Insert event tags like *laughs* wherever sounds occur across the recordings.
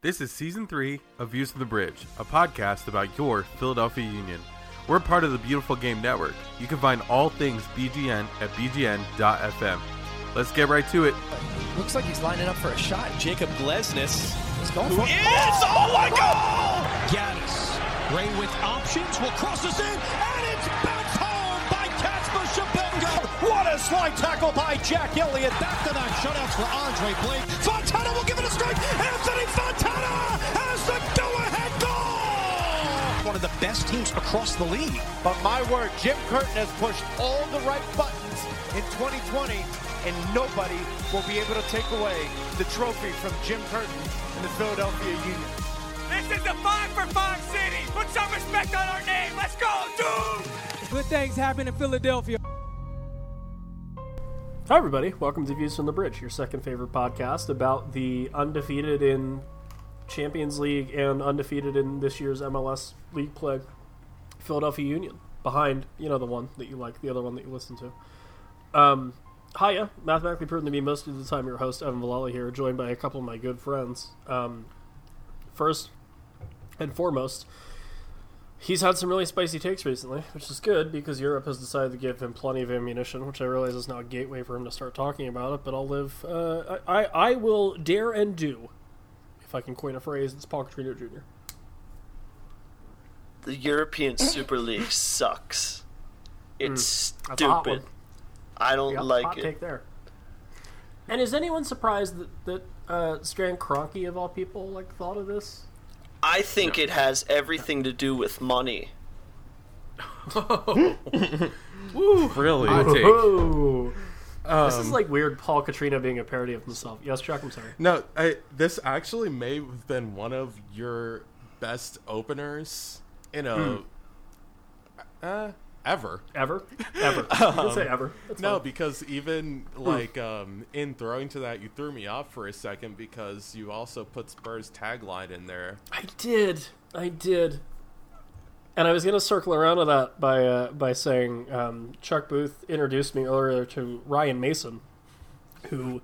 This is season three of Views from the Bridge, a podcast about your Philadelphia Union. We're part of the Beautiful Game Network. You can find all things BGN at bgn.fm. Let's get right to it. Looks like he's lining up for a shot. Jakob Glesnes. He's going Who for is? it. Oh my God! Gaddis. Ray with options will cross this in, and it's bounced What a slide tackle by Jack Elliott. Back to back shutouts for Andre Blake. Fontana will give it a strike. Anthony Fontana has the go-ahead goal. One of the best teams across the league. But my word, Jim Curtin has pushed all the right buttons in 2020, and nobody will be able to take away the trophy from Jim Curtin and the Philadelphia Union. This is the five for five city. Put some respect on our name. Let's go, dude. Good things happen in Philadelphia. Hi, everybody. Welcome to Views from the Bridge, your second favorite podcast about the undefeated in Champions League and undefeated in this year's MLS League play, Philadelphia Union. Behind, you know, the one that you like, the other one that you listen to. Um, hiya, mathematically proven to be most of the time your host, Evan Vallely here, joined by a couple of my good friends. Um, first and foremost, He's had some really spicy takes recently, which is good because Europe has decided to give him plenty of ammunition, which I realize is now a gateway for him to start talking about it. But I'll live. Uh, I, I I will dare and do, if I can coin a phrase. It's Paul Catrino Jr. The European Super League sucks. It's hot stupid. I don't Yep, like it. take there. And is anyone surprised that that uh, Stan Kroenke of all people like thought of this? I think it has everything to do with money. *laughs* Really? Oh, this Um, is like weird. Paul Katrina being a parody of himself. Yes, Chuck. I'm sorry. No, I, this actually may have been one of your best openers in a uh, ever. Ever, ever. *laughs* you can say ever. That's No, fine. because even like um, in throwing to that, you threw me off for a second because you also put Spurs tagline in there. I did. I did. And I was going to circle around to that by uh, by saying um, Chuck Booth introduced me earlier to Ryan Mason, who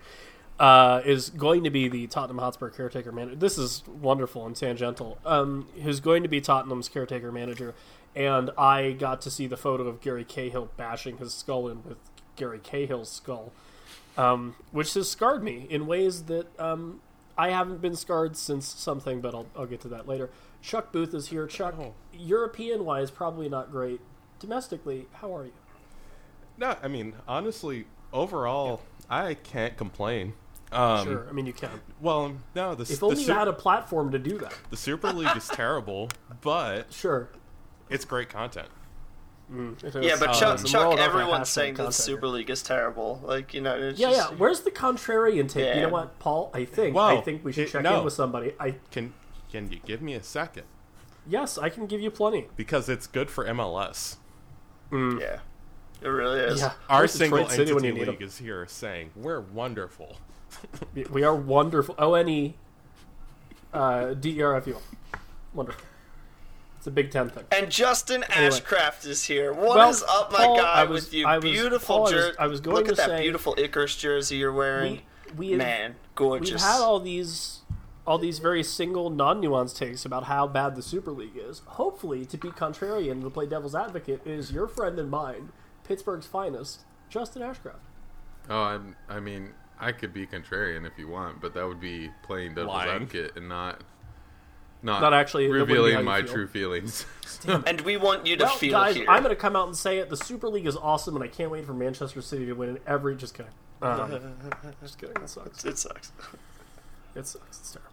uh, is going to be the Tottenham Hotspur caretaker manager. This is wonderful and tangential. Um, who's going to be Tottenham's caretaker manager? And I got to see the photo of Gary Cahill bashing his skull in with Gary Cahill's skull, um, which has scarred me in ways that um, I haven't been scarred since something, but I'll, I'll get to that later. Chuck Booth is here. Chuck, European wise, probably not great. Domestically, how are you? No, I mean honestly, overall, I can't complain. Um, Sure. I mean, you can. Well, no, the If the, only Su- you had a platform to do that. the Super League is *laughs* terrible, but Sure. It's great content. If it Yeah, but uh, Chuck, some Chuck rolled up a everyone's saying that the. Super League is terrible. Like, you know, it's Yeah, just, yeah. Where's the contrarian take? You know what, Paul? I think Well, I think we should it- check no. in with somebody. I Can can you give me a second? yes, I can give you plenty. Because it's good for MLS. Yeah. It really is. Yeah, Our Where's single Detroit City when entity you need is here saying we're wonderful. We- We are wonderful. O N E uh, D E R F U. Wonderful. It's a Big Ten thing. And Justin Anyway. Ashcraft is here. What is Well, up, my Paul, guy, I was- with you? I was- beautiful Paul, I was- jersey. I was going Look to at that beautiful Icarus jersey you're wearing. We, we have, Man, gorgeous. We've had all these all these very single, non-nuanced takes about how bad the Super League is. Hopefully, to be contrarian to play devil's advocate, is your friend and mine, Pittsburgh's finest, Justin Ashcraft. Oh, I'm, I mean, I could be contrarian if you want, but that would be playing devil's Lying. advocate and not not, Not actually- that wouldn't be how revealing my feel. true feelings. *laughs* and we want you to Well, feel guys, here. I'm going to come out and say it. The Super League is awesome, and I can't wait for Manchester City to win in every. Just kidding. Um, just kidding. It sucks. It sucks. It sucks. It's terrible.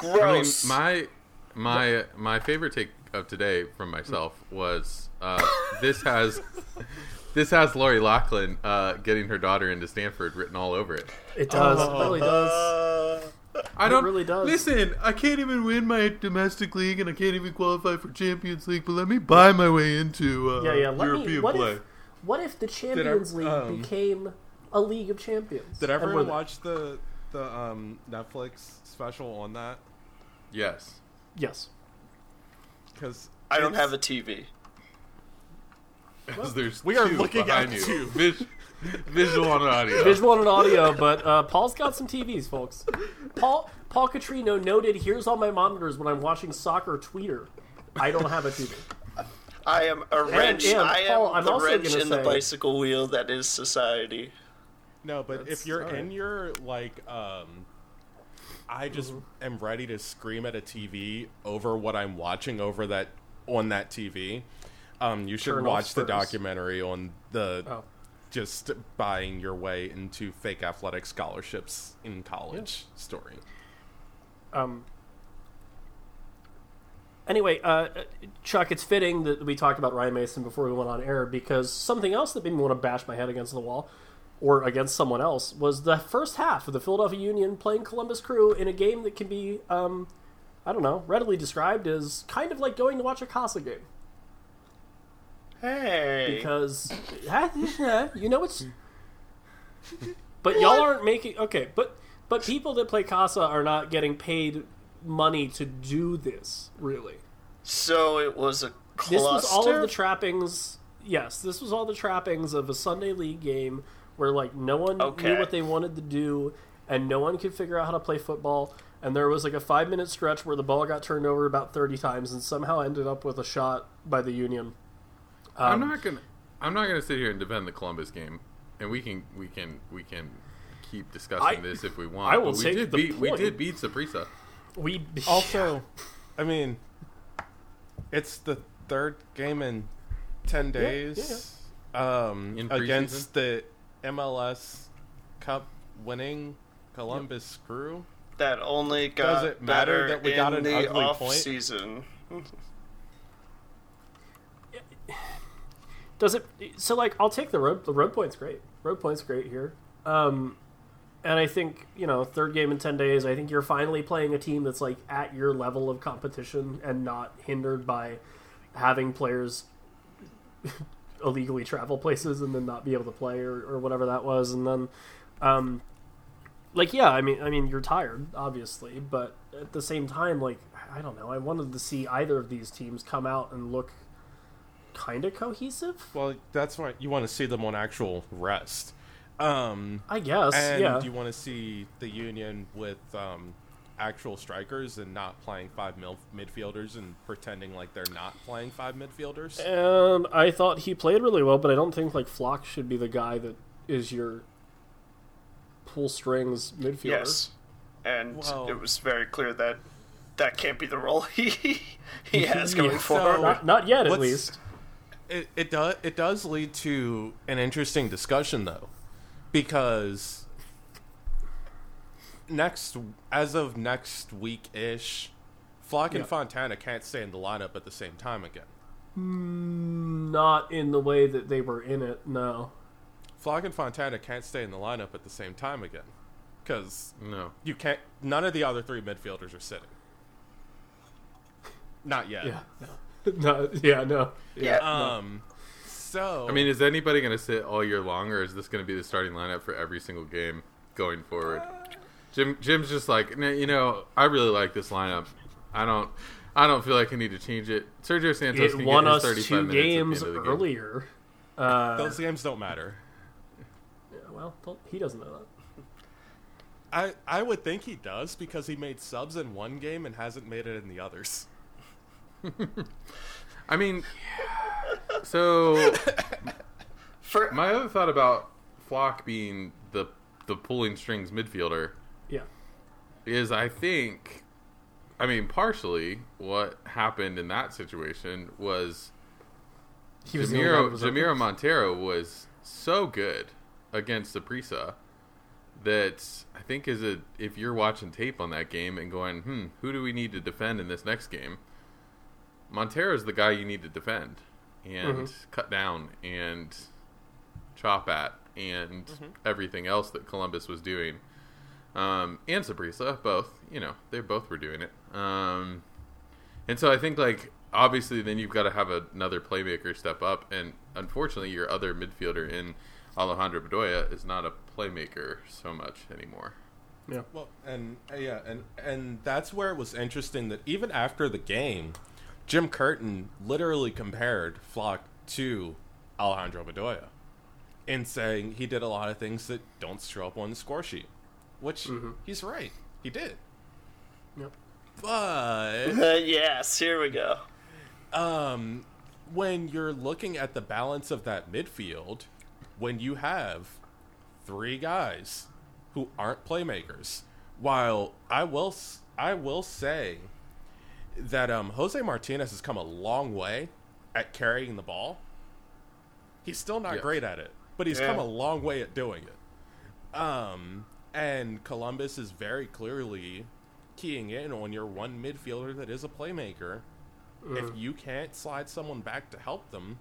I mean, Gross. my my my favorite take of today from myself was uh, this has *laughs* this has Lori Loughlin uh, getting her daughter into Stanford written all over it. It does. Oh. It really does. I don't really does. Listen, I can't even win my domestic league, and I can't even qualify for Champions League. But let me buy my way into uh, Yeah, yeah. Let European me. What play. if? What if the Champions League um, became a League of Champions? Did everyone watch the the um, Netflix special on that? Yes. Yes. Because I don't have a TV. Because *laughs* there's We are looking at you. two. Vis- visual and audio. Visual and audio, but uh, Paul's got some TVs, folks. Paul Paul Catrino noted, "Here's all my monitors when I'm watching soccer tweeter. I don't have a TV." I am a wrench. and, I am Paul, I'm the also wrench gonna in the bicycle wheel that is society. No, but That's- if you're alright. in your like, um, I just Mm-hmm. am ready to scream at a TV over what I'm watching over that on that TV. Um, you should Turn watch the documentary on the Oh. Just buying your way into fake athletic scholarships in college story. Um. Anyway, uh, Chuck, it's fitting that we talked about Ryan Mason before we went on air because something else that made me want to bash my head against the wall or against someone else was the first half of the Philadelphia Union playing Columbus Crew in a game that can be, um, I don't know, readily described as kind of like going to watch a Casa game. Hey, because *laughs* you know it's *laughs* but y'all aren't making okay but but people that play casa are not getting paid money to do this really. So it was a cluster. this was all of the trappings yes this was all the trappings of a sunday league game where like no one Okay. knew what they wanted to do and no one could figure out how to play football. And there was like a five minute stretch where the ball got turned over about 30 times and somehow ended up with a shot by the union I'm Um, not gonna. I'm not gonna sit here and defend the Columbus game, and we can we can we can keep discussing I- this if we want. I will but we take did the beat we did beat Saprissa. we *laughs* Also, I mean, it's the third game in ten yeah, days um, In against the MLS Cup winning Columbus Crew. that only got it matter better that we got an the ugly off point? season. *laughs* *laughs* Does it? So like, I'll take the road. The road point's great. Road point's great here. Um, and I think you know, third game in ten days. I think you're finally playing a team that's like at your level of competition and not hindered by having players *laughs* illegally travel places and then not be able to play or, or whatever that was. And then, um, like, yeah, I mean, I mean, you're tired, obviously, but at the same time, like, I don't know. I wanted to see either of these teams come out and look kind of cohesive. Well, that's why you want to see them on actual rest. Um, I guess, and yeah. you want to see the Union with um, actual strikers and not playing five mil- midfielders and pretending like they're not playing five midfielders. And I thought he played really well, but I don't think like Flach should be the guy that is your pull strings midfielder. Yes, and Well- it was very clear that that can't be the role *laughs* he he has *laughs* going Yeah. forward. Not, not yet, at least. It it does it does lead to an interesting discussion though, because next as of next week ish, Flach and Yeah. Fontana can't stay in the lineup at the same time again. Mm, not in the way that they were in it. No. Flach and Fontana can't stay in the lineup at the same time again, because No, you can't. None of the other three midfielders are sitting. Not yet. Yeah. no. *laughs* Yeah. No. yeah, Um. So I mean, is anybody gonna sit all year long, or is this gonna be the starting lineup for every single game going forward? Jim Jim's just like, you know, I really like this lineup. I don't. I don't feel like I need to change it. Sergio Santos It can won get us 35 two minutes games at the end of the game. earlier. Uh, those games don't matter. Yeah, well, don't- he doesn't know that. I I would think he does because he made subs in one game and hasn't made it in the others. *laughs* I mean, so *laughs* for my other thought about Flach being the the pulling strings midfielder Yeah. is I think, I mean, partially what happened in that situation was He was the Jamiro, that was open. Jamiro Monteiro was so good against Saprissa that I think is a if you're watching tape on that game and going, hmm, who do we need to defend in this next game? Monteiro's the guy you need to defend and Mm-hmm. cut down and chop at and Mm-hmm. everything else that Columbus was doing. Um, and Saprissa, both, you know, they both were doing it. Um, and so I think like obviously then you've got to have another playmaker step up, and unfortunately your other midfielder in Alejandro Bedoya is not a playmaker so much anymore. Yeah. Well, and uh, yeah, and and that's where it was interesting that even after the game, Jim Curtin literally compared Flach to Alejandro Bedoya in saying he did a lot of things that don't show up on the score sheet, which he's right. He did. Yep. But *laughs* yes, here we go. um, when you're looking at the balance of that midfield, when you have three guys who aren't playmakers, while I will s- I will say that um, Jose Martinez has come a long way at carrying the ball. He's still not Yes. great at it, but he's Yeah. come a long way at doing it. Um, and Columbus is very clearly keying in on your one midfielder that is a playmaker. If you can't slide someone back to help them,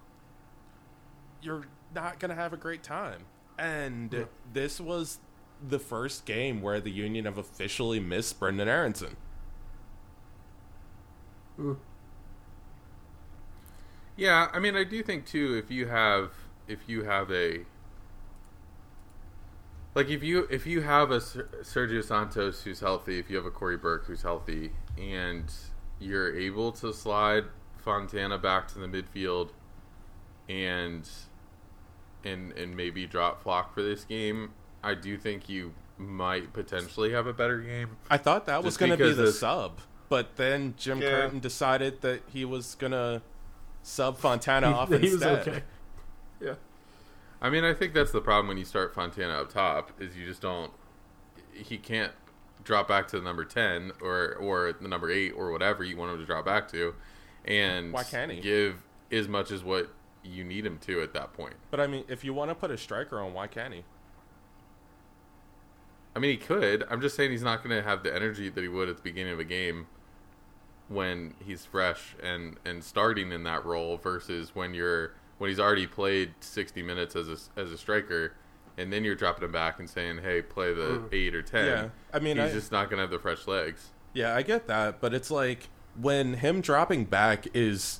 you're not going to have a great time. And this was the first game where the Union have officially missed Brenden Aaronson. Yeah, I mean, I do think too. If you have, if you have a, like, if you if you have a Sergio Santos who's healthy, if you have a Cory Burke who's healthy, and you're able to slide Fontana back to the midfield, and and and maybe drop Flach for this game, I do think you might potentially have a better game. I thought that was going to be the sub, but then Jim Yeah. Curtin decided that he was going to sub Fontana *laughs* off he was instead. okay. Yeah. I mean, I think that's the problem when you start Fontana up top is you just don't. He can't drop back to the number ten or or the number eight or whatever you want him to drop back to, and Why can't he? give as much as what you need him to at that point? But I mean, if you want to put a striker on, why can't he? I mean, he could. I'm just saying he's not going to have the energy that he would at the beginning of a game when he's fresh and and starting in that role versus when you're when he's already played 60 minutes as a as a striker and then you're dropping him back and saying, "Hey, play the mm. 8 or 10." Yeah, I mean, he's I- just not going to have the fresh legs. Yeah, I get that, but it's like when him dropping back is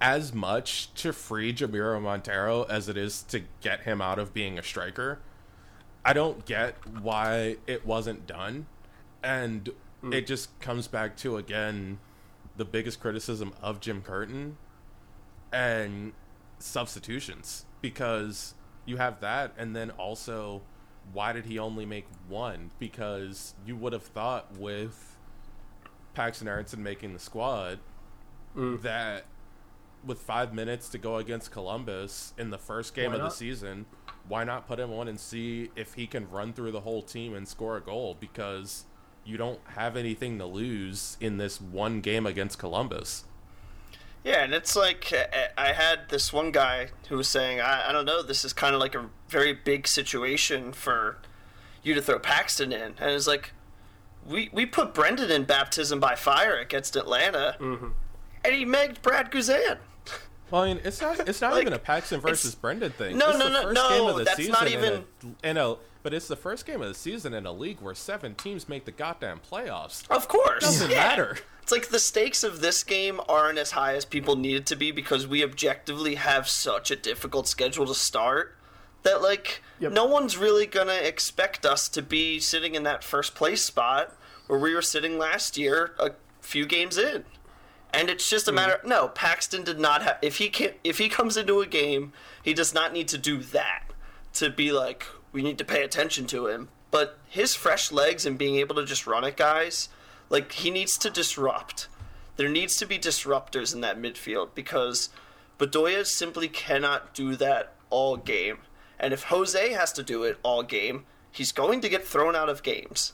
as much to free Jamiro Monteiro as it is to get him out of being a striker. I don't get why it wasn't done. And Mm. it just comes back to again the biggest criticism of Jim Curtin and substitutions because you have that and then also why did he only make one? Because you would have thought with Paxten Aaronson making the squad mm. that with five minutes to go against Columbus in the first game Why of the season, why not put him on and see if he can run through the whole team and score a goal? Because you don't have anything to lose in this one game against Columbus. Yeah, and it's like uh, I had this one guy who was saying, I, I don't know, this is kind of like a very big situation for you to throw Paxten in. And it's like, we, we put Brenden in baptism by fire against Atlanta, and he megged Brad Guzan. Well, I mean, it's not it's not Like, even a Paxten versus Brenden thing. No, it's no, the no, first no, game of the that's season not in even- a, in a but it's the first game of the season in a league where seven teams make the goddamn playoffs. Of course. Doesn't yeah. matter. It's like the stakes of this game aren't as high as people need it to be because we objectively have such a difficult schedule to start that like Yep. no one's really gonna expect us to be sitting in that first place spot where we were sitting last year a few games in. And it's just a mm-hmm. matter. No, Paxton did not have. If he can, if he comes into a game, he does not need to do that to be like we need to pay attention to him. But his fresh legs and being able to just run at guys, like he needs to disrupt. There needs to be disruptors in that midfield because Bedoya simply cannot do that all game. And if Jose has to do it all game, he's going to get thrown out of games.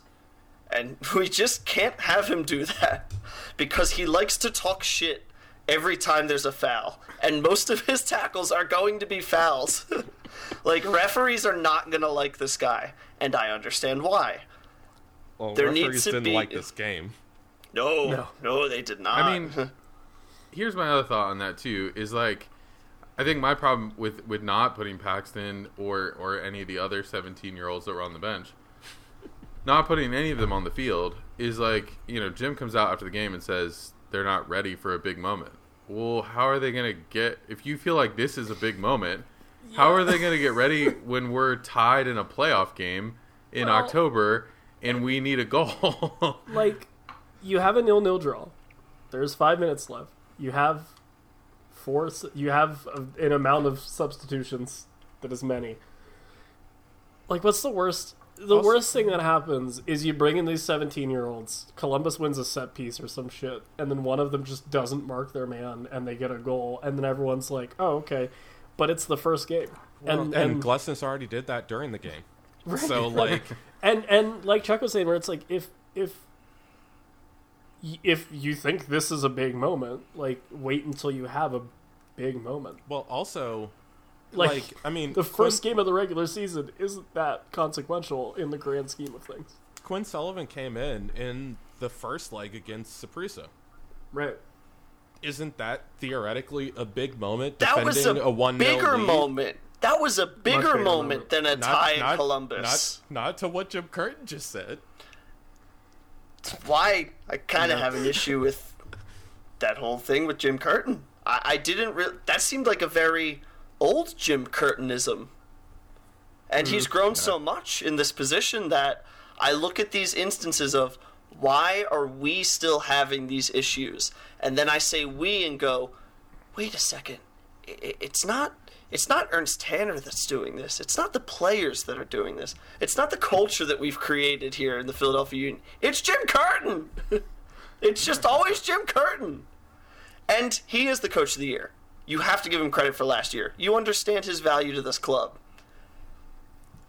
And *laughs* we just can't have him do that because he likes to talk shit every time there's a foul. And most of his tackles are going to be fouls. *laughs* like, referees are not going to like this guy. And I understand why. Well, There referees needs to didn't be- like this game. No, No. no, they did not. I mean, *laughs* here's my other thought on that too. Is like, I think my problem with with not putting Paxten or or any of the other 17 year olds that were on the bench, not putting any of them on the field is like, you know, Jim comes out after the game and says they're not ready for a big moment. Well, how are they going to get? If you feel like this is a big moment, how are they going to get ready when we're tied in a playoff game in Well- October and we need a goal? *laughs* like you have a nil nil draw. There's five minutes left. You have four. You have an amount of substitutions that is many. Like, what's the worst? The Also- worst thing that happens is you bring in these seventeen-year-olds. Columbus wins a set piece or some shit, and then one of them just doesn't mark their man, and they get a goal, and then everyone's like, "Oh, okay," but it's the first game, and, and and Glesnes already did that during the game. *laughs* So like, *laughs* and and like Chuck was saying, where it's like if if if you think this is a big moment, like wait until you have a big moment. well, also, Like, like, I mean, The Quinn- first game of the regular season isn't that consequential in the grand scheme of things, Quinn Sullivan came in in the first leg against Saprissa. right? Isn't that theoretically a big moment? That was defending a, a one bigger lead? moment. That was a bigger bigger moment moment. than a Not- tie in not- Columbus. Not, not to what Jim Curtin just said. why I kind of have an issue with that whole thing with Jim Curtin. I, I didn't really. That seemed like a very old Jim Curtinism, and he's mm-hmm. grown so much in this position that I look at these instances of why are we still having these issues, and then I say we and go, wait a second, it's not. It's not Ernst Tanner that's doing this. It's not the players that are doing this. It's not the culture that we've created here in the Philadelphia Union. It's Jim Curtin. *laughs* it's just always Jim Curtin. And he is the coach of the year. You have to give him credit for last year. You understand his value to this club.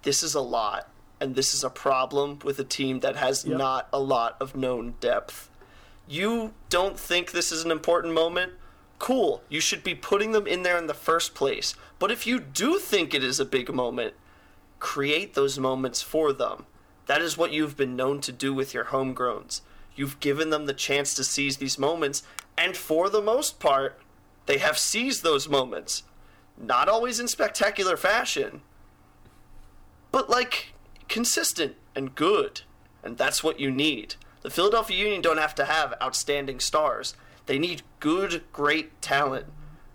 This is a lot, and this is a problem with a team that has Yep. not a lot of known depth. You don't think this is an important moment? Cool. You should be putting them in there in the first place. But if you do think it is a big moment, create those moments for them. That is what you've been known to do with your homegrowns. You've given them the chance to seize these moments, and for the most part, they have seized those moments. Not always in spectacular fashion, but like consistent and good. And that's what you need. The Philadelphia Union don't have to have outstanding stars. They need good, great talent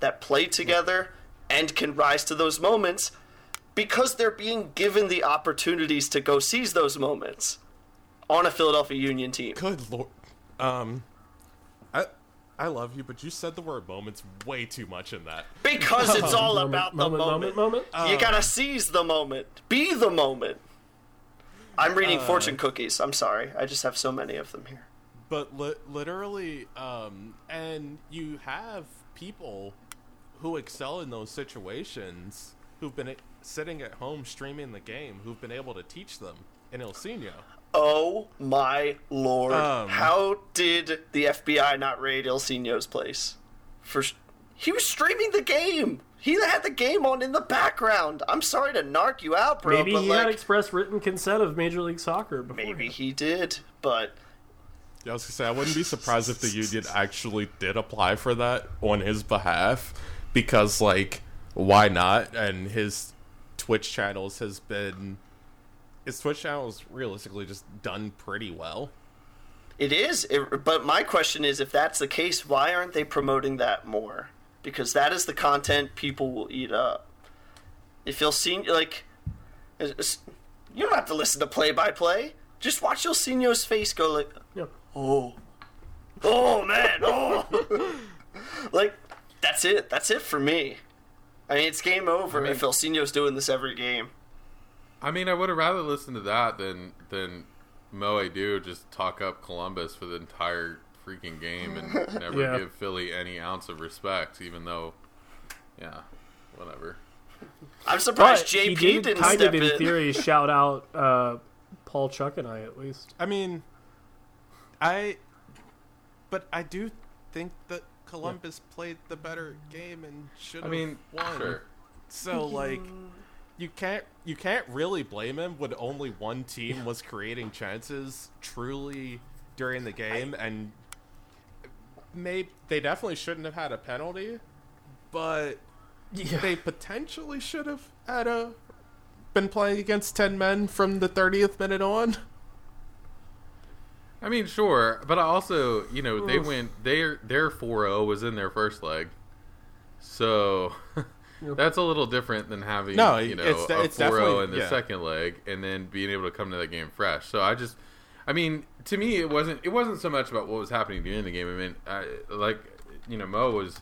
that play together and can rise to those moments because they're being given the opportunities to go seize those moments on a Philadelphia Union team. Good lord. Um, I I love you, but you said the word moments way too much in that. Because it's *laughs* all Moment, about the moment, moment. moment, moment. You gotta seize the moment. Be the moment. I'm reading fortune cookies. I'm sorry. I just have so many of them here. But li- literally, um, and you have people who excel in those situations who've been sitting at home streaming the game who've been able to teach them in El Ilsinho. Oh my lord. Um, How did the FBI not raid El Ilsinho's place? For he was streaming the game. He had the game on in the background. I'm sorry to narc you out, bro, Maybe but he like had express written consent of Major League Soccer. Before. maybe he did, but Yeah, I was gonna say I wouldn't be surprised if the union actually did apply for that on his behalf, because like, why not? And his Twitch channels has been his Twitch channels realistically just done pretty well. It is, it, but my question is if that's the case, why aren't they promoting that more? Because that is the content people will eat up. If you'll see, like, it's- it's- you don't have to listen to play by play. Just watch Ilsinho's face go like, Yeah. oh, oh man, oh. *laughs* like, that's it. That's it for me. I mean, it's game over I mean, if Ilsinho's doing this every game. I mean, I would have rather listened to that than than Moe do just talk up Columbus for the entire freaking game and *laughs* never Yeah. give Philly any ounce of respect, even though, yeah, whatever. I'm surprised But JP he did didn't kind step of, in in. theory, *laughs* shout out uh, Paul Chuck and I at least. I mean, I, but I do think that Columbus played the better game and should I have mean, won. sure. So like, you can't you can't really blame him when only one team was creating chances truly during the game, and maybe they definitely shouldn't have had a penalty, but Yeah. they potentially should have had a been playing against ten men from the thirtieth minute on. I mean, sure, but I also, you know, they went their their 4-0 was in their first leg, so *laughs* that's a little different than having No, you know it's de- a it's 4-0 in the yeah. second leg and then being able to come to that game fresh. So I just, I mean, to me, it wasn't it wasn't so much about what was happening during the game. I mean, I, like you know, Mo was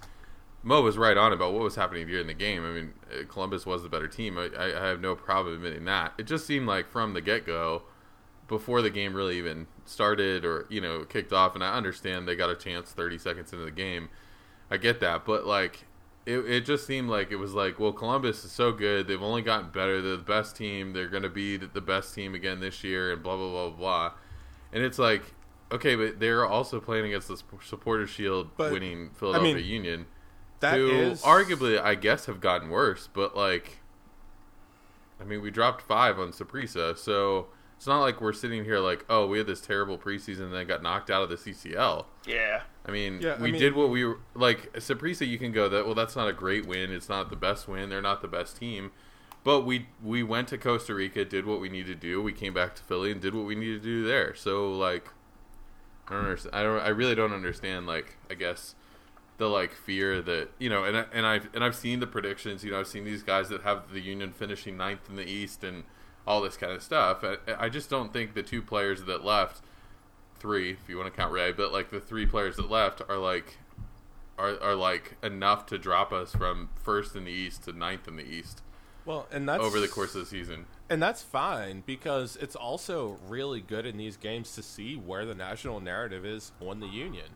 Mo was right on about what was happening during the game. I mean, uh, Columbus was the better team. I, I have no problem admitting that. It just seemed like from the get go, before the game really even started or you know kicked off, and I understand they got a chance 30 seconds into the game. I get that, but like it, it just seemed like it was like, well, Columbus is so good. They've only gotten better. They're the best team. They're going to be the best team again this year, and blah blah blah blah. And it's like, okay, but they're also playing against the Supporter Shield But, winning Philadelphia I mean, Union, that who is- arguably, I guess, have gotten worse. But like, I mean, we dropped five on Saprissa, so it's not like we're sitting here like, oh, we had this terrible preseason and then got knocked out of the CCL. Yeah. I mean, Yeah, I we mean- did what we were like. Saprissa, you can go that. Well, that's not a great win. It's not the best win. They're not the best team, but we we went to Costa Rica, did what we needed to do. We came back to Philly and did what we needed to do there. So like, I don't understand. I don't. I really don't understand. Like, I guess the like fear that you know, and I, and I've and I've seen the predictions. You know, I've seen these guys that have the Union finishing ninth in the East and all this kind of stuff. I, I just don't think the two players that left three, if you want to count Ray, but like the three players that left are like are are like enough to drop us from first in the East to ninth in the East Well, and that's over the course of the season. And that's fine because it's also really good in these games to see where the national narrative is on the Union.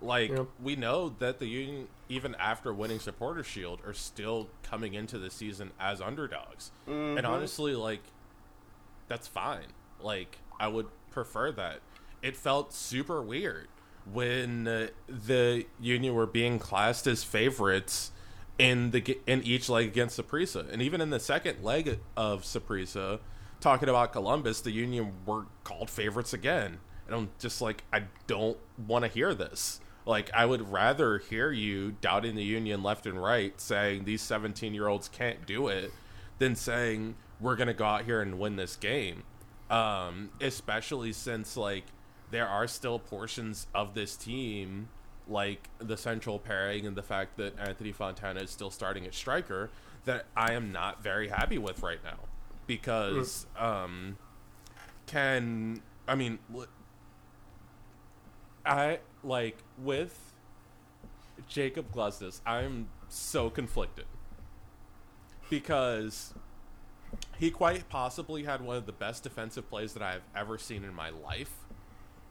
Like Yep. we know that the Union, even after winning Supporter Shield, are still coming into the season as underdogs. And honestly, like that's fine. Like I would prefer that. It felt super weird when uh, the Union were being classed as favorites in the in each leg against Saprissa, and even in the second leg of Saprissa, talking about Columbus, the Union were called favorites again. And I'm just like, I don't want to hear this. Like, I would rather hear you doubting the Union left and right, saying these 17 year olds can't do it, than saying we're gonna go out here and win this game. Um, especially since like there are still portions of this team like the central pairing and the fact that Anthony Fontana is still starting at striker that I am not very happy with right now. Because um can I mean I like with Jakob Glesnes I'm so conflicted. Because he quite possibly had one of the best defensive plays that I've ever seen in my life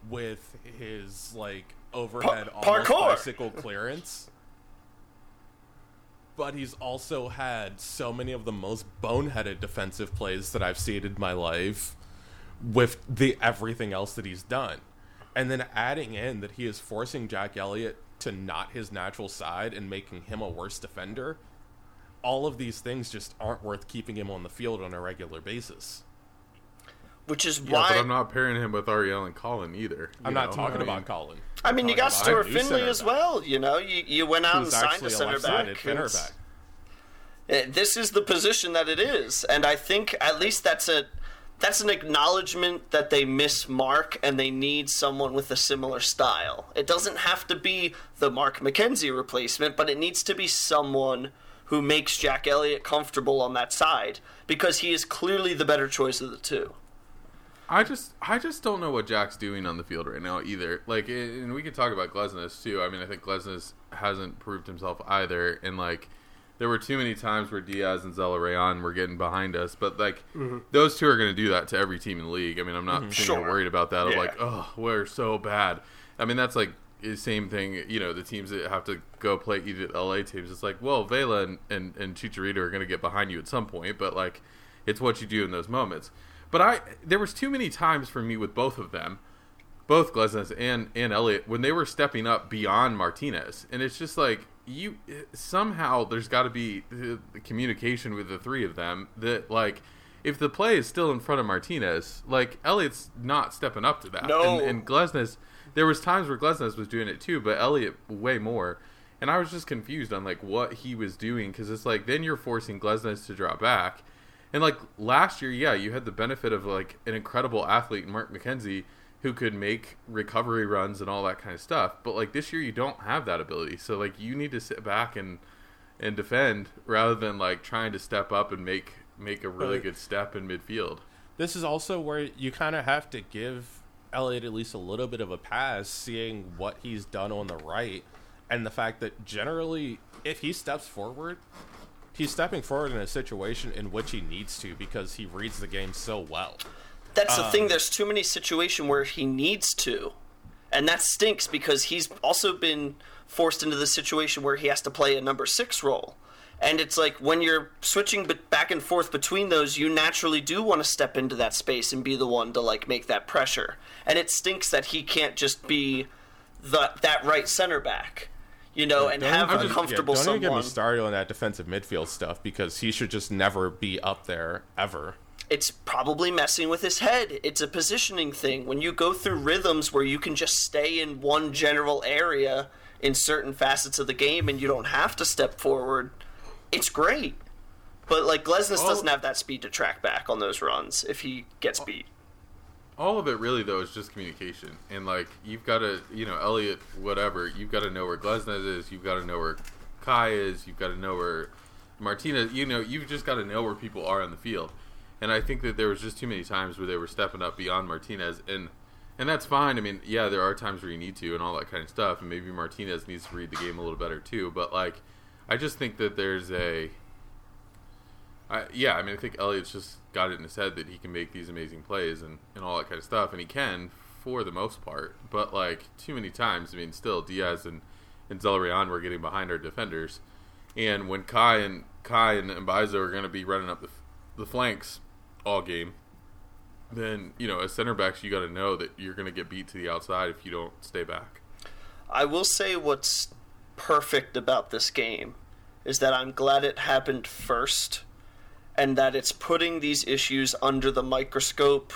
with his like overhead Pa- almost parkour. bicycle clearance. But he's also had so many of the most boneheaded defensive plays that I've seen in my life with the everything else that he's done. And then adding in that he is forcing Jack Elliott to not his natural side and making him a worse defender. All of these things just aren't worth keeping him on the field on a regular basis. Which is Yeah, why but I'm not pairing him with Ariel and Colin either. I'm you not know? talking I mean, about Colin. I mean, you got Stuart Findlay as well. You know, you you went out and signed a a center back. center back. Uh, This is the position that it is, and I think at least that's a that's an acknowledgement that they miss Mark and they need someone with a similar style. It doesn't have to be the Mark McKenzie replacement, but it needs to be someone who makes Jack Elliott comfortable on that side because he is clearly the better choice of the two. I just I just don't know what Jack's doing on the field right now either. Like, and we could talk about Glesnes too. I mean, I think Glesnes hasn't proved himself either, and like. There were too many times where Diaz and Zelarayán were getting behind us, but like mm-hmm. those two are going to do that to every team in the league. I mean, I'm not mm-hmm. here Sure. worried about that. Of like, oh, we're so bad. I mean, that's like the same thing. You know, the teams that have to go play either LA teams. It's like, well, Vela and and, and Chicharito are going to get behind you at some point, but like, it's what you do in those moments. But I there was too many times for me with both of them, both Glesnes and and Elliott, when they were stepping up beyond Martinez, and it's just like you somehow there's got to be the, the communication with the three of them that like. If the play is still in front of Martinez, like Elliott's not stepping up to that, No. and, and Glesnes, there was times where Glesnes was doing it too, but Elliott way more. And I was just confused on like what he was doing because it's like then you're forcing Glesnes to drop back, and like last year, yeah, you had the benefit of like an incredible athlete, Mark McKenzie, who could make recovery runs and all that kind of stuff. But like this year, you don't have that ability, so like you need to sit back and and defend rather than like trying to step up and make make a really good step in midfield. This is also where you kind of have to give Elliott at least a little bit of a pass, seeing what he's done on the right and the fact that generally, if he steps forward, he's stepping forward in a situation in which he needs to because he reads the game so well. That's the Um, thing. There's too many situations where he needs to, and that stinks because he's also been forced into the situation where he has to play a number six role. And it's like when you're switching back and forth between those, you naturally do want to step into that space and be the one to like make that pressure. And it stinks that he can't just be the that right center back, you know, and Don't have even- a yeah, comfortable don't even get someone. me started on that defensive midfield stuff because he should just never be up there ever. it's probably messing with his head. It's a positioning thing. When you go through rhythms where you can just stay in one general area in certain facets of the game and you don't have to step forward, it's great. But like Glesnes All- doesn't have that speed to track back on those runs if he gets beat. All of it really though is just communication. And like you've got to you know elliot whatever you've got to know where glesnes is you've got to know where kai is you've got to know where martinez you know you've just got to know where people are on the field. And i think that there was just too many times where they were stepping up beyond martinez and and that's fine. I mean yeah there are times where you need to and all that kind of stuff and maybe martinez needs to read the game a little better too. But like i just think that there's a I, yeah, I mean, I think Elliott's just got it in his head that he can make these amazing plays and, and all that kind of stuff, and he can for the most part. But like too many times, I mean, still Diaz and and Zelarayán were getting behind our defenders, and when Kai and Kai and Mbaizo are going to be running up the, the flanks all game, then you know as center backs you got to know that you're going to get beat to the outside if you don't stay back. I will say what's perfect about this game is that I'm glad it happened first and that it's putting these issues under the microscope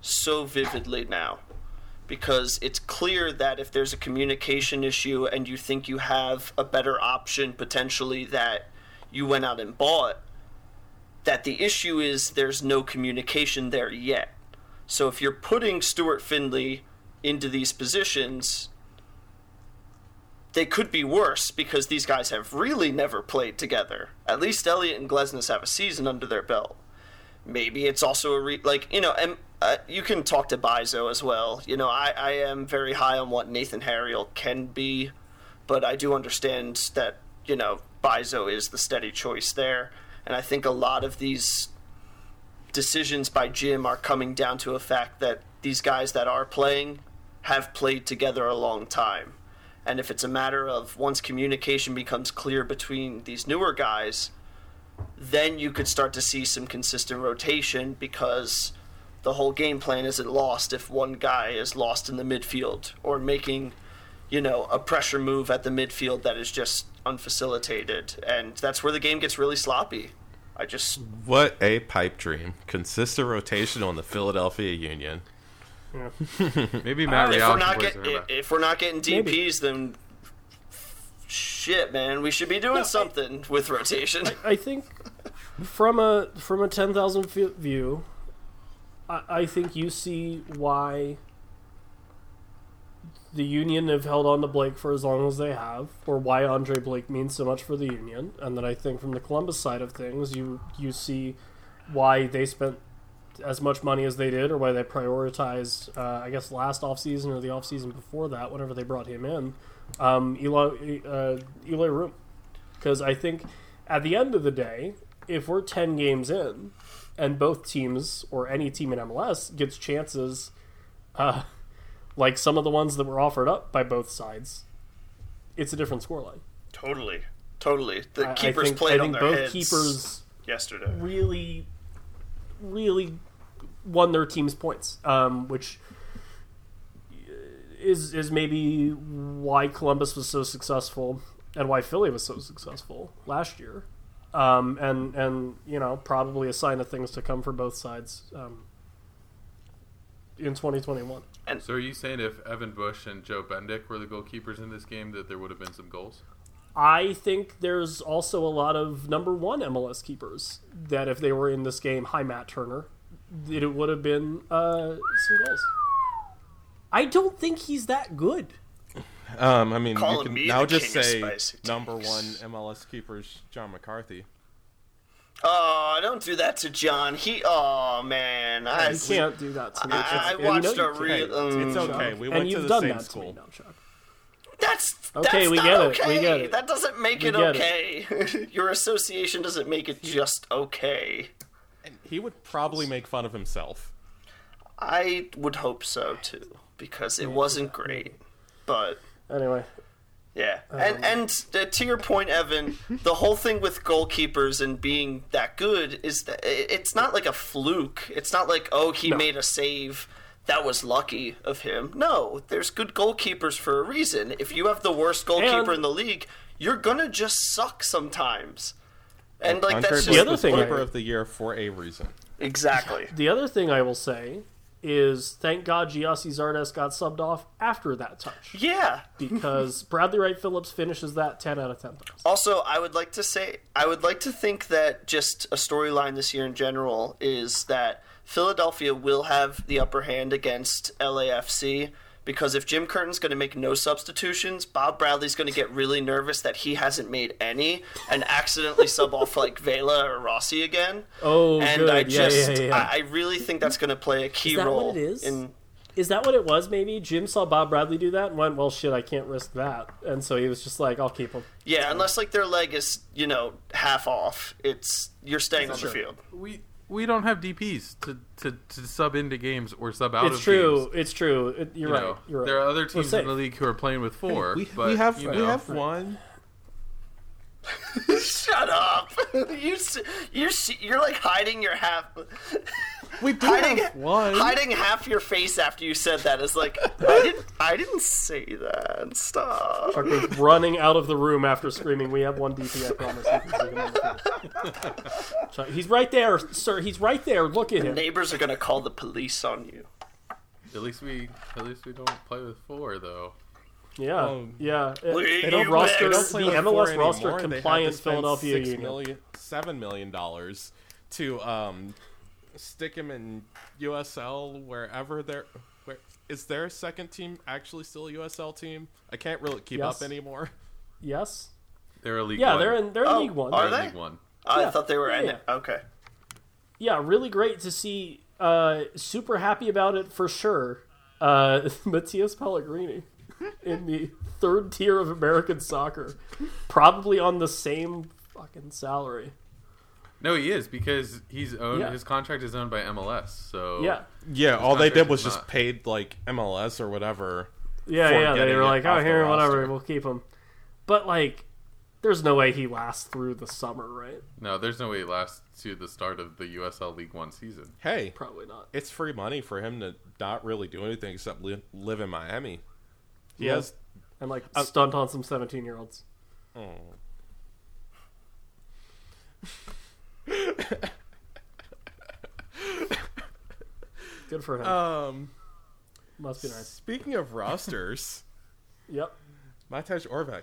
so vividly now. Because it's clear that if there's a communication issue and you think you have a better option potentially that you went out and bought, that the issue is there's no communication there yet. So if you're putting Stuart Findlay into these positions, they could be worse because these guys have really never played together. At least Elliott and Glesnes have a season under their belt. Maybe it's also a re- like you know, and uh, you can talk to Bizo as well. You know, I I am very high on what Nathan Harriel can be, but I do understand that you know Bizo is the steady choice there, and I think a lot of these decisions by Jim are coming down to a fact that these guys that are playing have played together a long time. And if it's a matter of once communication becomes clear between these newer guys, then you could start to see some consistent rotation because the whole game plan isn't lost if one guy is lost in the midfield or making, you know, a pressure move at the midfield that is just unfacilitated. And that's where the game gets really sloppy. I just What a pipe dream. Consistent rotation on the Philadelphia Union. *laughs* Maybe uh, Matt if we're not get, center if we're not getting Maybe. DPS, then shit, man, we should be doing something with rotation. I think from a from a ten thousand foot view, I, I think you see why the Union have held on to Blake for as long as they have, or why Andre Blake means so much for the Union, and then I think from the Columbus side of things, you you see why they spent as much money as they did, or why they prioritized, uh, I guess, last offseason or the offseason before that, whenever they brought him in, um, Eloy, uh, Eloy Room. Because I think at the end of the day, if we're 10 games in and both teams, or any team in MLS, gets chances uh, like some of the ones that were offered up by both sides, it's a different scoreline. Totally, totally. The I- I keepers think- played I on their both heads keepers yesterday. really, really won their team's points, um, which is is maybe why Columbus was so successful and why Philly was so successful last year, um, and and you know probably a sign of things to come for both sides um, in 2021. So are you saying if Evan Bush and Joe Bendik were the goalkeepers in this game, that there would have been some goals? I think there's also a lot of number one MLS keepers that if they were in this game, hi Matt Turner, it would have been uh, some goals. I don't think he's that good. Um, I mean, you can me now just say number one MLS keeper's John McCarthy. Oh, don't do that to John. He, oh man, I, You can't do that to me. I, I It's- watched a you real. can't. um, It's okay. We went and to you've the done same that to school. me now, Chuck. That's Okay, that's we not get it, we get it. That doesn't make We it get okay. *laughs* Your association doesn't make it just okay. And he would probably make fun of himself. I would hope so too, because it wasn't great. But Anyway, yeah, and and uh, to your point, Evan, the whole thing with goalkeepers and being that good is that it's not like a fluke. It's not like oh he made a save. That was lucky of him. No, there's good goalkeepers for a reason. If you have the worst goalkeeper And- in the league, you're gonna just suck sometimes. And like Andre that's Blake just other thing I- keeper of the year for a reason. exactly. *laughs* the other thing I will say is thank God Gyasi Zardes got subbed off after that touch Yeah, because *laughs* Bradley Wright Phillips finishes that 10 out of 10 times. Also, I would like to say, I would like to think that just a storyline this year in general is that Philadelphia will have the upper hand against LAFC because if Jim Curtin's going to make no substitutions, Bob Bradley's going to get really nervous that he hasn't made any and accidentally sub off like Vela or Rossi again. Oh, and good. I Yeah, just, yeah, yeah. I, I really think that's going to play a key role. Is that role what it is? in Is that what it was? Maybe Jim saw Bob Bradley do that and went, "Well, shit, I can't risk that," and so he was just like, "I'll keep him." yeah, unless like their leg is you know half off, it's you're staying on the field. We we don't have DPS to, to, to sub into games or sub out It's of true. games. It's true. It, you're, You right. know, you're right. there are other teams in the league who are playing with four. We, but, we have you we have one. *laughs* Shut up! *laughs* you you're you're like hiding your half. We *laughs* do hiding have one. hiding half your face after you said that is like *laughs* I didn't I didn't say that. Stop. Chuck was running out of the room after *laughs* screaming, "We have one DP, I promise." You can take him on the field." Chuck, he's right there, sir. He's right there. Look at him. Neighbors are gonna call the police on you. At least we at least we don't play with four though. Yeah, Um, yeah. It- They the don't- roster, don't play the MLS four roster anymore. They had compliant Philadelphia six Union. million- seven million dollars to um stick him in USL wherever they're. Where is their second team actually still a USL team? I can't really keep Yes. up anymore. Yes. They're a league. Yeah, one. they're in. They're in Oh, League One. are They're they? League one. I Yeah. thought they were in Yeah, it. Okay. yeah, really great to see. Uh, super happy about it for sure. Uh, *laughs* Matías Pellegrini in the third tier of American soccer, probably on the same fucking salary. No, he is because he's owned. Yeah. His contract is owned by MLS. So Yeah, Yeah, all they did was just not- paid like MLS or whatever. yeah, yeah. They were like, "Oh, here, whatever, we'll keep him." But like, there's no way he lasts through the summer, right? no, there's no way he lasts to the start of the USL League One season. Hey, Probably not. it's free money for him to not really do anything except li- live in Miami. He Yeah. has. And like stunt on some 17 year olds. Oh. Good for him. Um, Must be nice. speaking of rosters, *laughs* Yep. Matej Oravec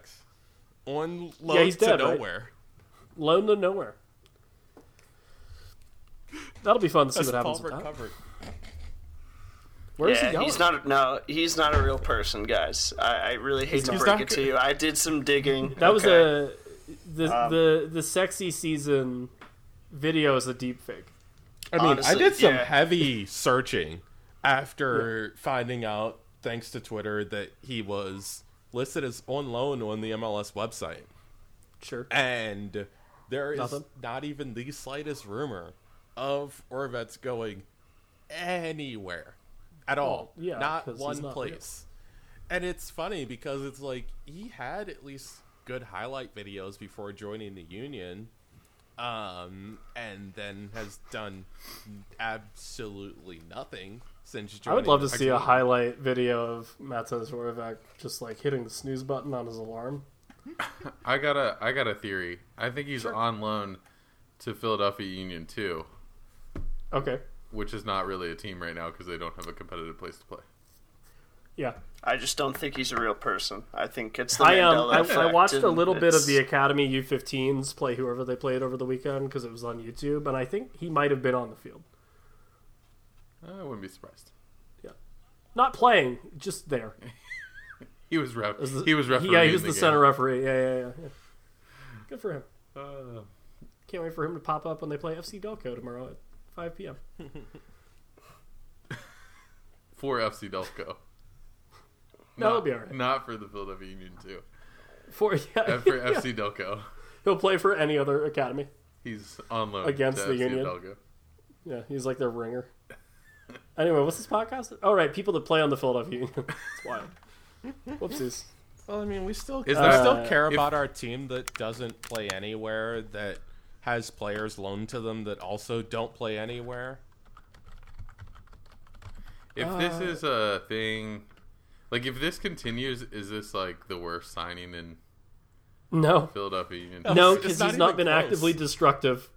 on loan Yeah, he's to dead, right? nowhere. Loan to nowhere. That'll be fun to see As what happens Palmer with that. covered. Where's he going? he's not. No, he's not a real person, guys. I, I really hate to break it to you. I did some digging. That was a the the the sexy season video is a deep fake. I mean, Honestly, I did some yeah. heavy searching after finding out, thanks to Twitter, that he was listed as on loan on the MLS website. Sure. And there is Nothing? not even the slightest rumor of Oravec's going anywhere at all. Well, yeah, not 'cause he's one not place. And it's funny because it's like he had at least good highlight videos before joining the union. Um, and then has done absolutely nothing since I would love to see a highlight video of Matej Oravec just like hitting the snooze button on his alarm. *laughs* I got a I got a theory. I think he's on loan to Philadelphia Union too, Okay. which is not really a team right now because they don't have a competitive place to play. Yeah. I just don't think he's a real person. I think it's the I um Mandela I. I watched a and little bit of the Academy U15s play whoever they played over the weekend because it was on YouTube, and I think he might have been on the field. I wouldn't be surprised. Yeah, not playing, just there. *laughs* He was ref. As the- he was refereeing. Yeah, he was the, game. center referee. Yeah, yeah, yeah, yeah. *sighs* Good for him. Uh, Can't wait for him to pop up when they play FC Delco tomorrow at 5 p.m. *laughs* *laughs* for FC Delco. That'll Not- be all right. Not for the Philadelphia Union too. For *laughs* yeah, Uh, for yeah. FC Delco. he'll play for any other academy. He's on loan Against to the FC Union. Delco. Yeah, he's like their ringer. *laughs* Anyway, what's this podcast? Oh, right, people that play on the Philadelphia Union. *laughs* it's wild. Whoopsies. Well, I mean, we still Is we that- still care if- about our team that doesn't play anywhere that has players loaned to them that also don't play anywhere. If this is a thing, like if this continues, is this like the worst signing in No, Philadelphia Union? no, because not he's not been close. actively destructive.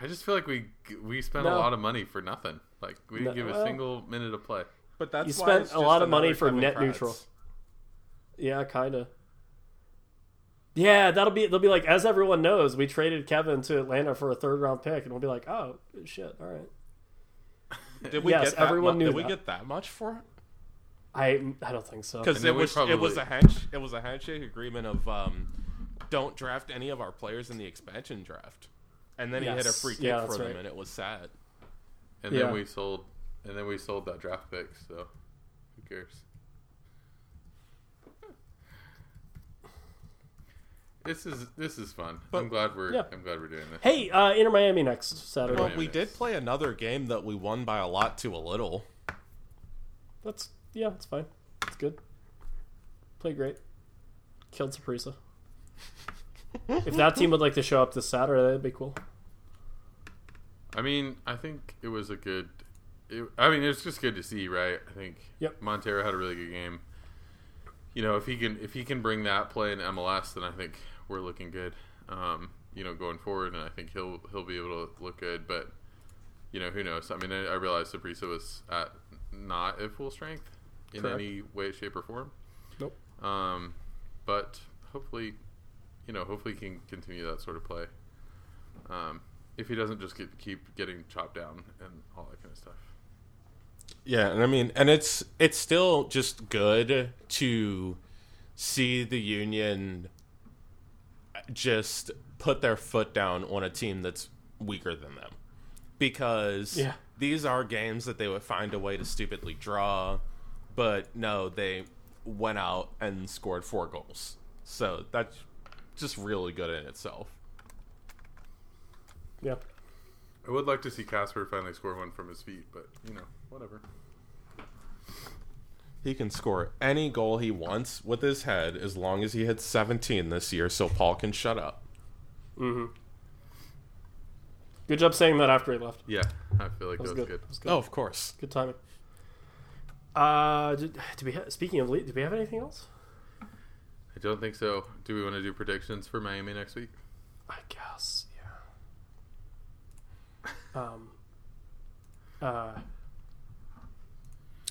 I just feel like we we spent No. a lot of money for nothing. Like we didn't No, give a well- single minute of play. But that's You why spent a lot of money for net Kratz. neutral. Yeah, kind of. Yeah, that'll be they'll be like as everyone knows, we traded Kevin to Atlanta for a third round pick, and we'll be like, oh shit, all right. Did we Yes, get that everyone mu- knew Did we get that much for it? I I don't think so. Because it then we was it was a handsh- it was a handshake agreement of um, don't draft any of our players in the expansion draft, and then he hit a free kick Yeah, for them, right. and it was sad. And Yeah. then we sold, and then we sold that draft pick. So who cares? This is this is fun. I'm glad we're yeah. I'm glad we're doing this. hey, uh, Inter Miami next Saturday. Well, we did play another game that we won by a lot to a little. That's yeah, it's fine. It's good. Played great. Killed Saprissa. *laughs* if that team would like to show up this Saturday, that'd be cool. I mean, I think it was a good. It, I mean, it's just good to see, right? I think Yep. Monteiro had a really good game. You know, if he can if he can bring that play in MLS, then I think we're looking good. Um, you know, going forward, and I think he'll he'll be able to look good. But you know, who knows? I mean, I, I realized Saprissa was at not at full strength in Correct. any way, shape, or form. Nope. Um, but hopefully, you know, hopefully he can continue that sort of play. Um, if he doesn't just get, keep getting chopped down and all that kind of stuff. Yeah, and I mean, and it's it's still just good to see the Union just put their foot down on a team that's weaker than them, because Yeah. these are games that they would find a way to stupidly draw, but no, they went out and scored four goals. So that's just really good in itself. Yep. I would like to see Kacper finally score one from his feet, but you know, whatever. He can score any goal he wants with his head as long as he hits 17 this year, so Paul can shut up. Mm-hmm. Good job saying that after he left. Yeah, I feel like that That was was good. good. That was good. Oh, of course. Good timing. Uh, did, *sighs* do we ha- speaking of league, do we have anything else? I don't think so. Do we want to do predictions for Miami next week? I guess, yeah. *laughs* Um. Uh,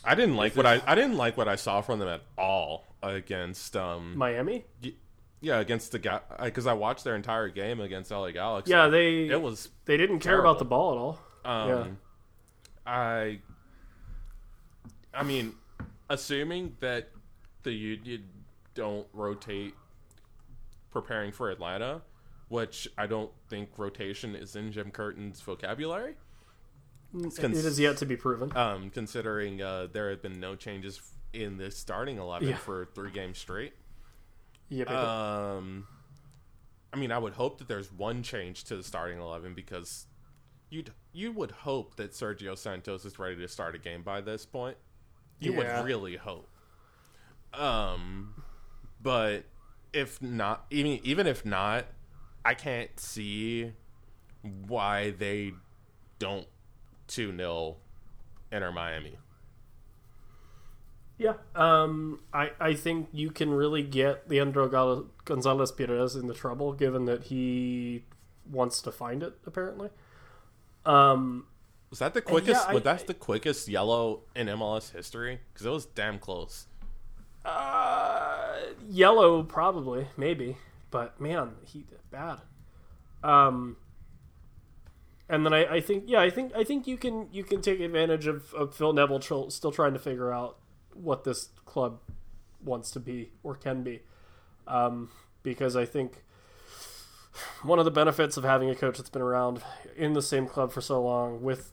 I didn't like what I I didn't like what I saw from them at all against um Miami. y- yeah against the guy because I watched their entire game against LA Galaxy. Yeah, they it was they didn't care about the ball at all. um yeah. I I mean assuming that the Union don't rotate preparing for Atlanta, which I don't think rotation is in Jim Curtin's vocabulary. It is yet to be proven. um, considering uh, there have been no changes in the starting eleven Yeah. for three games straight. Yeah, Um, I mean, I would hope that there's one change to the starting eleven because you'd you would hope that Sergio Santos is ready to start a game by this point. You Yeah. would really hope. Um, but if not, even even if not, I can't see why they don't two 0 Inter Miami. yeah. Um, I I think you can really get Leandro Gal- González Pírez into trouble, given that he wants to find it. Apparently. Um. Was that the quickest? I- was that the quickest yellow in MLS history? Because it was damn close. Uh, yellow probably, maybe, but man, he did bad. Um, and then I, I think, yeah, I think, I think you can, you can take advantage of, of Phil Neville tr- still trying to figure out what this club wants to be or can be, um, because I think one of the benefits of having a coach that's been around in the same club for so long with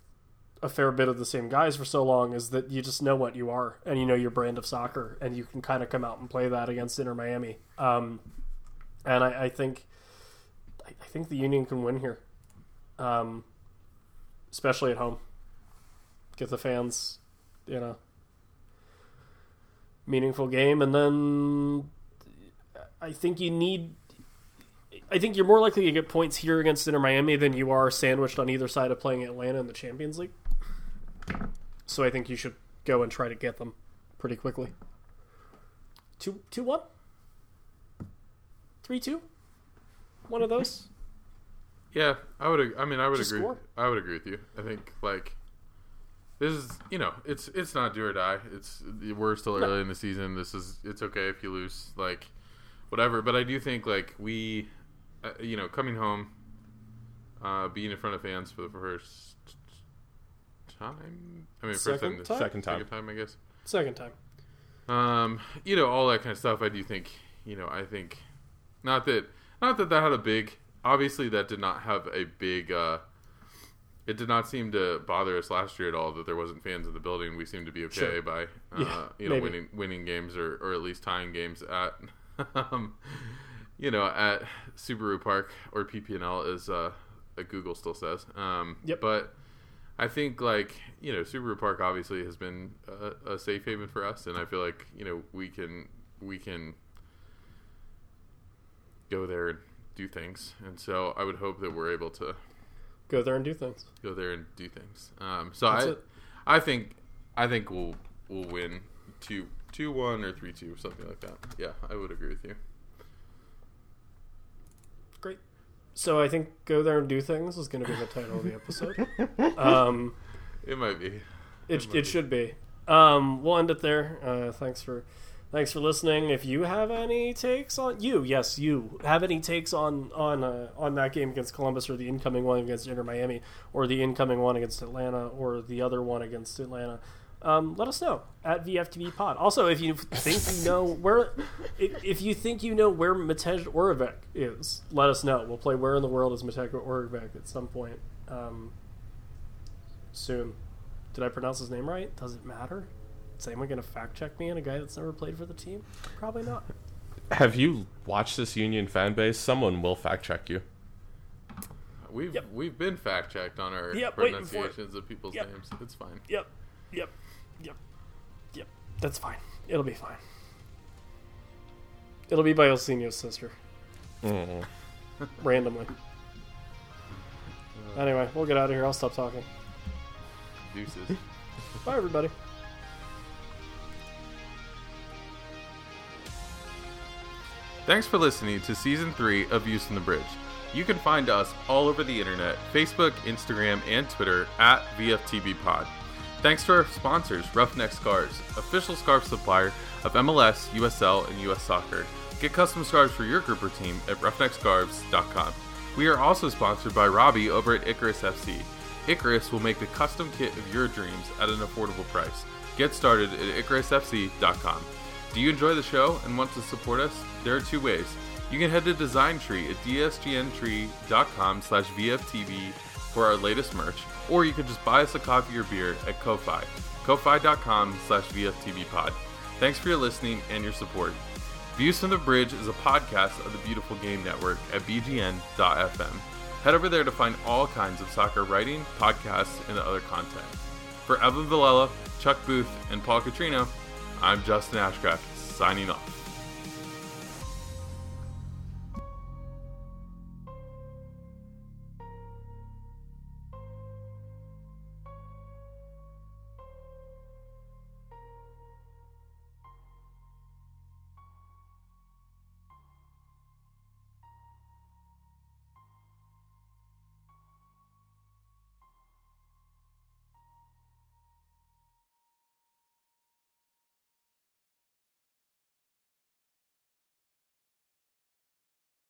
a fair bit of the same guys for so long is that you just know what you are and you know your brand of soccer and you can kind of come out and play that against Inter Miami. Um, and I, I think I, think the Union can win here, um, especially at home. Get the fans, you know, meaningful game, and then I think you need. I think you're more likely to get points here against Inter Miami than you are sandwiched on either side of playing Atlanta in the Champions League. So I think you should go and try to get them pretty quickly. Two two one? Three two? One of those? *laughs* Yeah, I would. I mean, I would Just agree. score. I would agree with you. I think like this is you know it's it's not do or die. It's we're still early in the season. This is it's okay if you lose like whatever. But I do think like we uh, you know coming home, uh, being in front of fans for the first time. I mean, first Second time, time? Second time. second time, I guess. Second time. Um, you know, all that kind of stuff. I do think, you know, I think not that not that that had a big. Obviously, that did not have a big. uh It did not seem to bother us last year at all that there wasn't fans in the building. We seemed to be okay Sure. by, *laughs* uh, Yeah, you know, maybe. winning winning games or or at least tying games at, *laughs* um, you know, at Subaru Park or PPL as uh, uh, Google still says. Um, Yep. But I think like you know Subaru Park obviously has been a, a safe haven for us, and I feel like you know we can we can go there and do things, and so I would hope that we're able to Go there and do things. go there and do things. Um, so That's I it. I think I think we'll we'll win two two one or three two something like that. Yeah, I would agree with you. Great. So I think go there and do things is going to be the title of the episode. *laughs* Um, It might be. it, it should be. Um, we'll end it there. Uh, thanks for thanks for listening. If you have any takes on you, yes, you have any takes on on uh, on that game against Columbus or the incoming one against Inter Miami or the incoming one against Atlanta or the other one against Atlanta. Um, let us know at VFTB Pod. Also, if you think you know where, if, if you think you know where Matej Oravec is, let us know. We'll play Where in the World is Matej Oravec at some point um, soon. Did I pronounce his name right? Does it matter? Is anyone going to fact check me on a guy that's never played for the team? Probably not. Have you watched this Union fan base? Someone will fact check you. We've Yep. we've been fact checked on our Yep, waiting for it. pronunciations of people's Yep. names. It's fine. Yep, yep, yep, yep. That's fine. It'll be fine. It'll be by Ilsinho's sister. mm Randomly. Anyway, we'll get out of here. I'll stop talking. Deuces. *laughs* Bye, everybody. Thanks for listening to season three of Views from the Bridge. You can find us all over the internet Facebook, Instagram, and Twitter at VFTBpod. Thanks to our sponsors, Roughneck Scarves, official scarf supplier of MLS, USL, and US Soccer. Get custom scarves for your group or team at roughneckscarves.com. We are also sponsored by Robbie over at Icarus FC. Icarus will make the custom kit of your dreams at an affordable price. Get started at IcarusFC.com. Do you enjoy the show and want to support us? There are two ways. You can head to Design Tree at dsgntree.com slash VFTB for our latest merch, or you could just buy us a coffee or beer at Ko-Fi, ko-fi.com slash VFTBpod. Thanks for your listening and your support. Views from the Bridge is a podcast of the Beautiful Game Network at bgn.fm. Head over there to find all kinds of soccer writing, podcasts, and other content. For Evan Villela, Chuck Booth, and Paul Catrino, I'm Justin Ashcraft, signing off.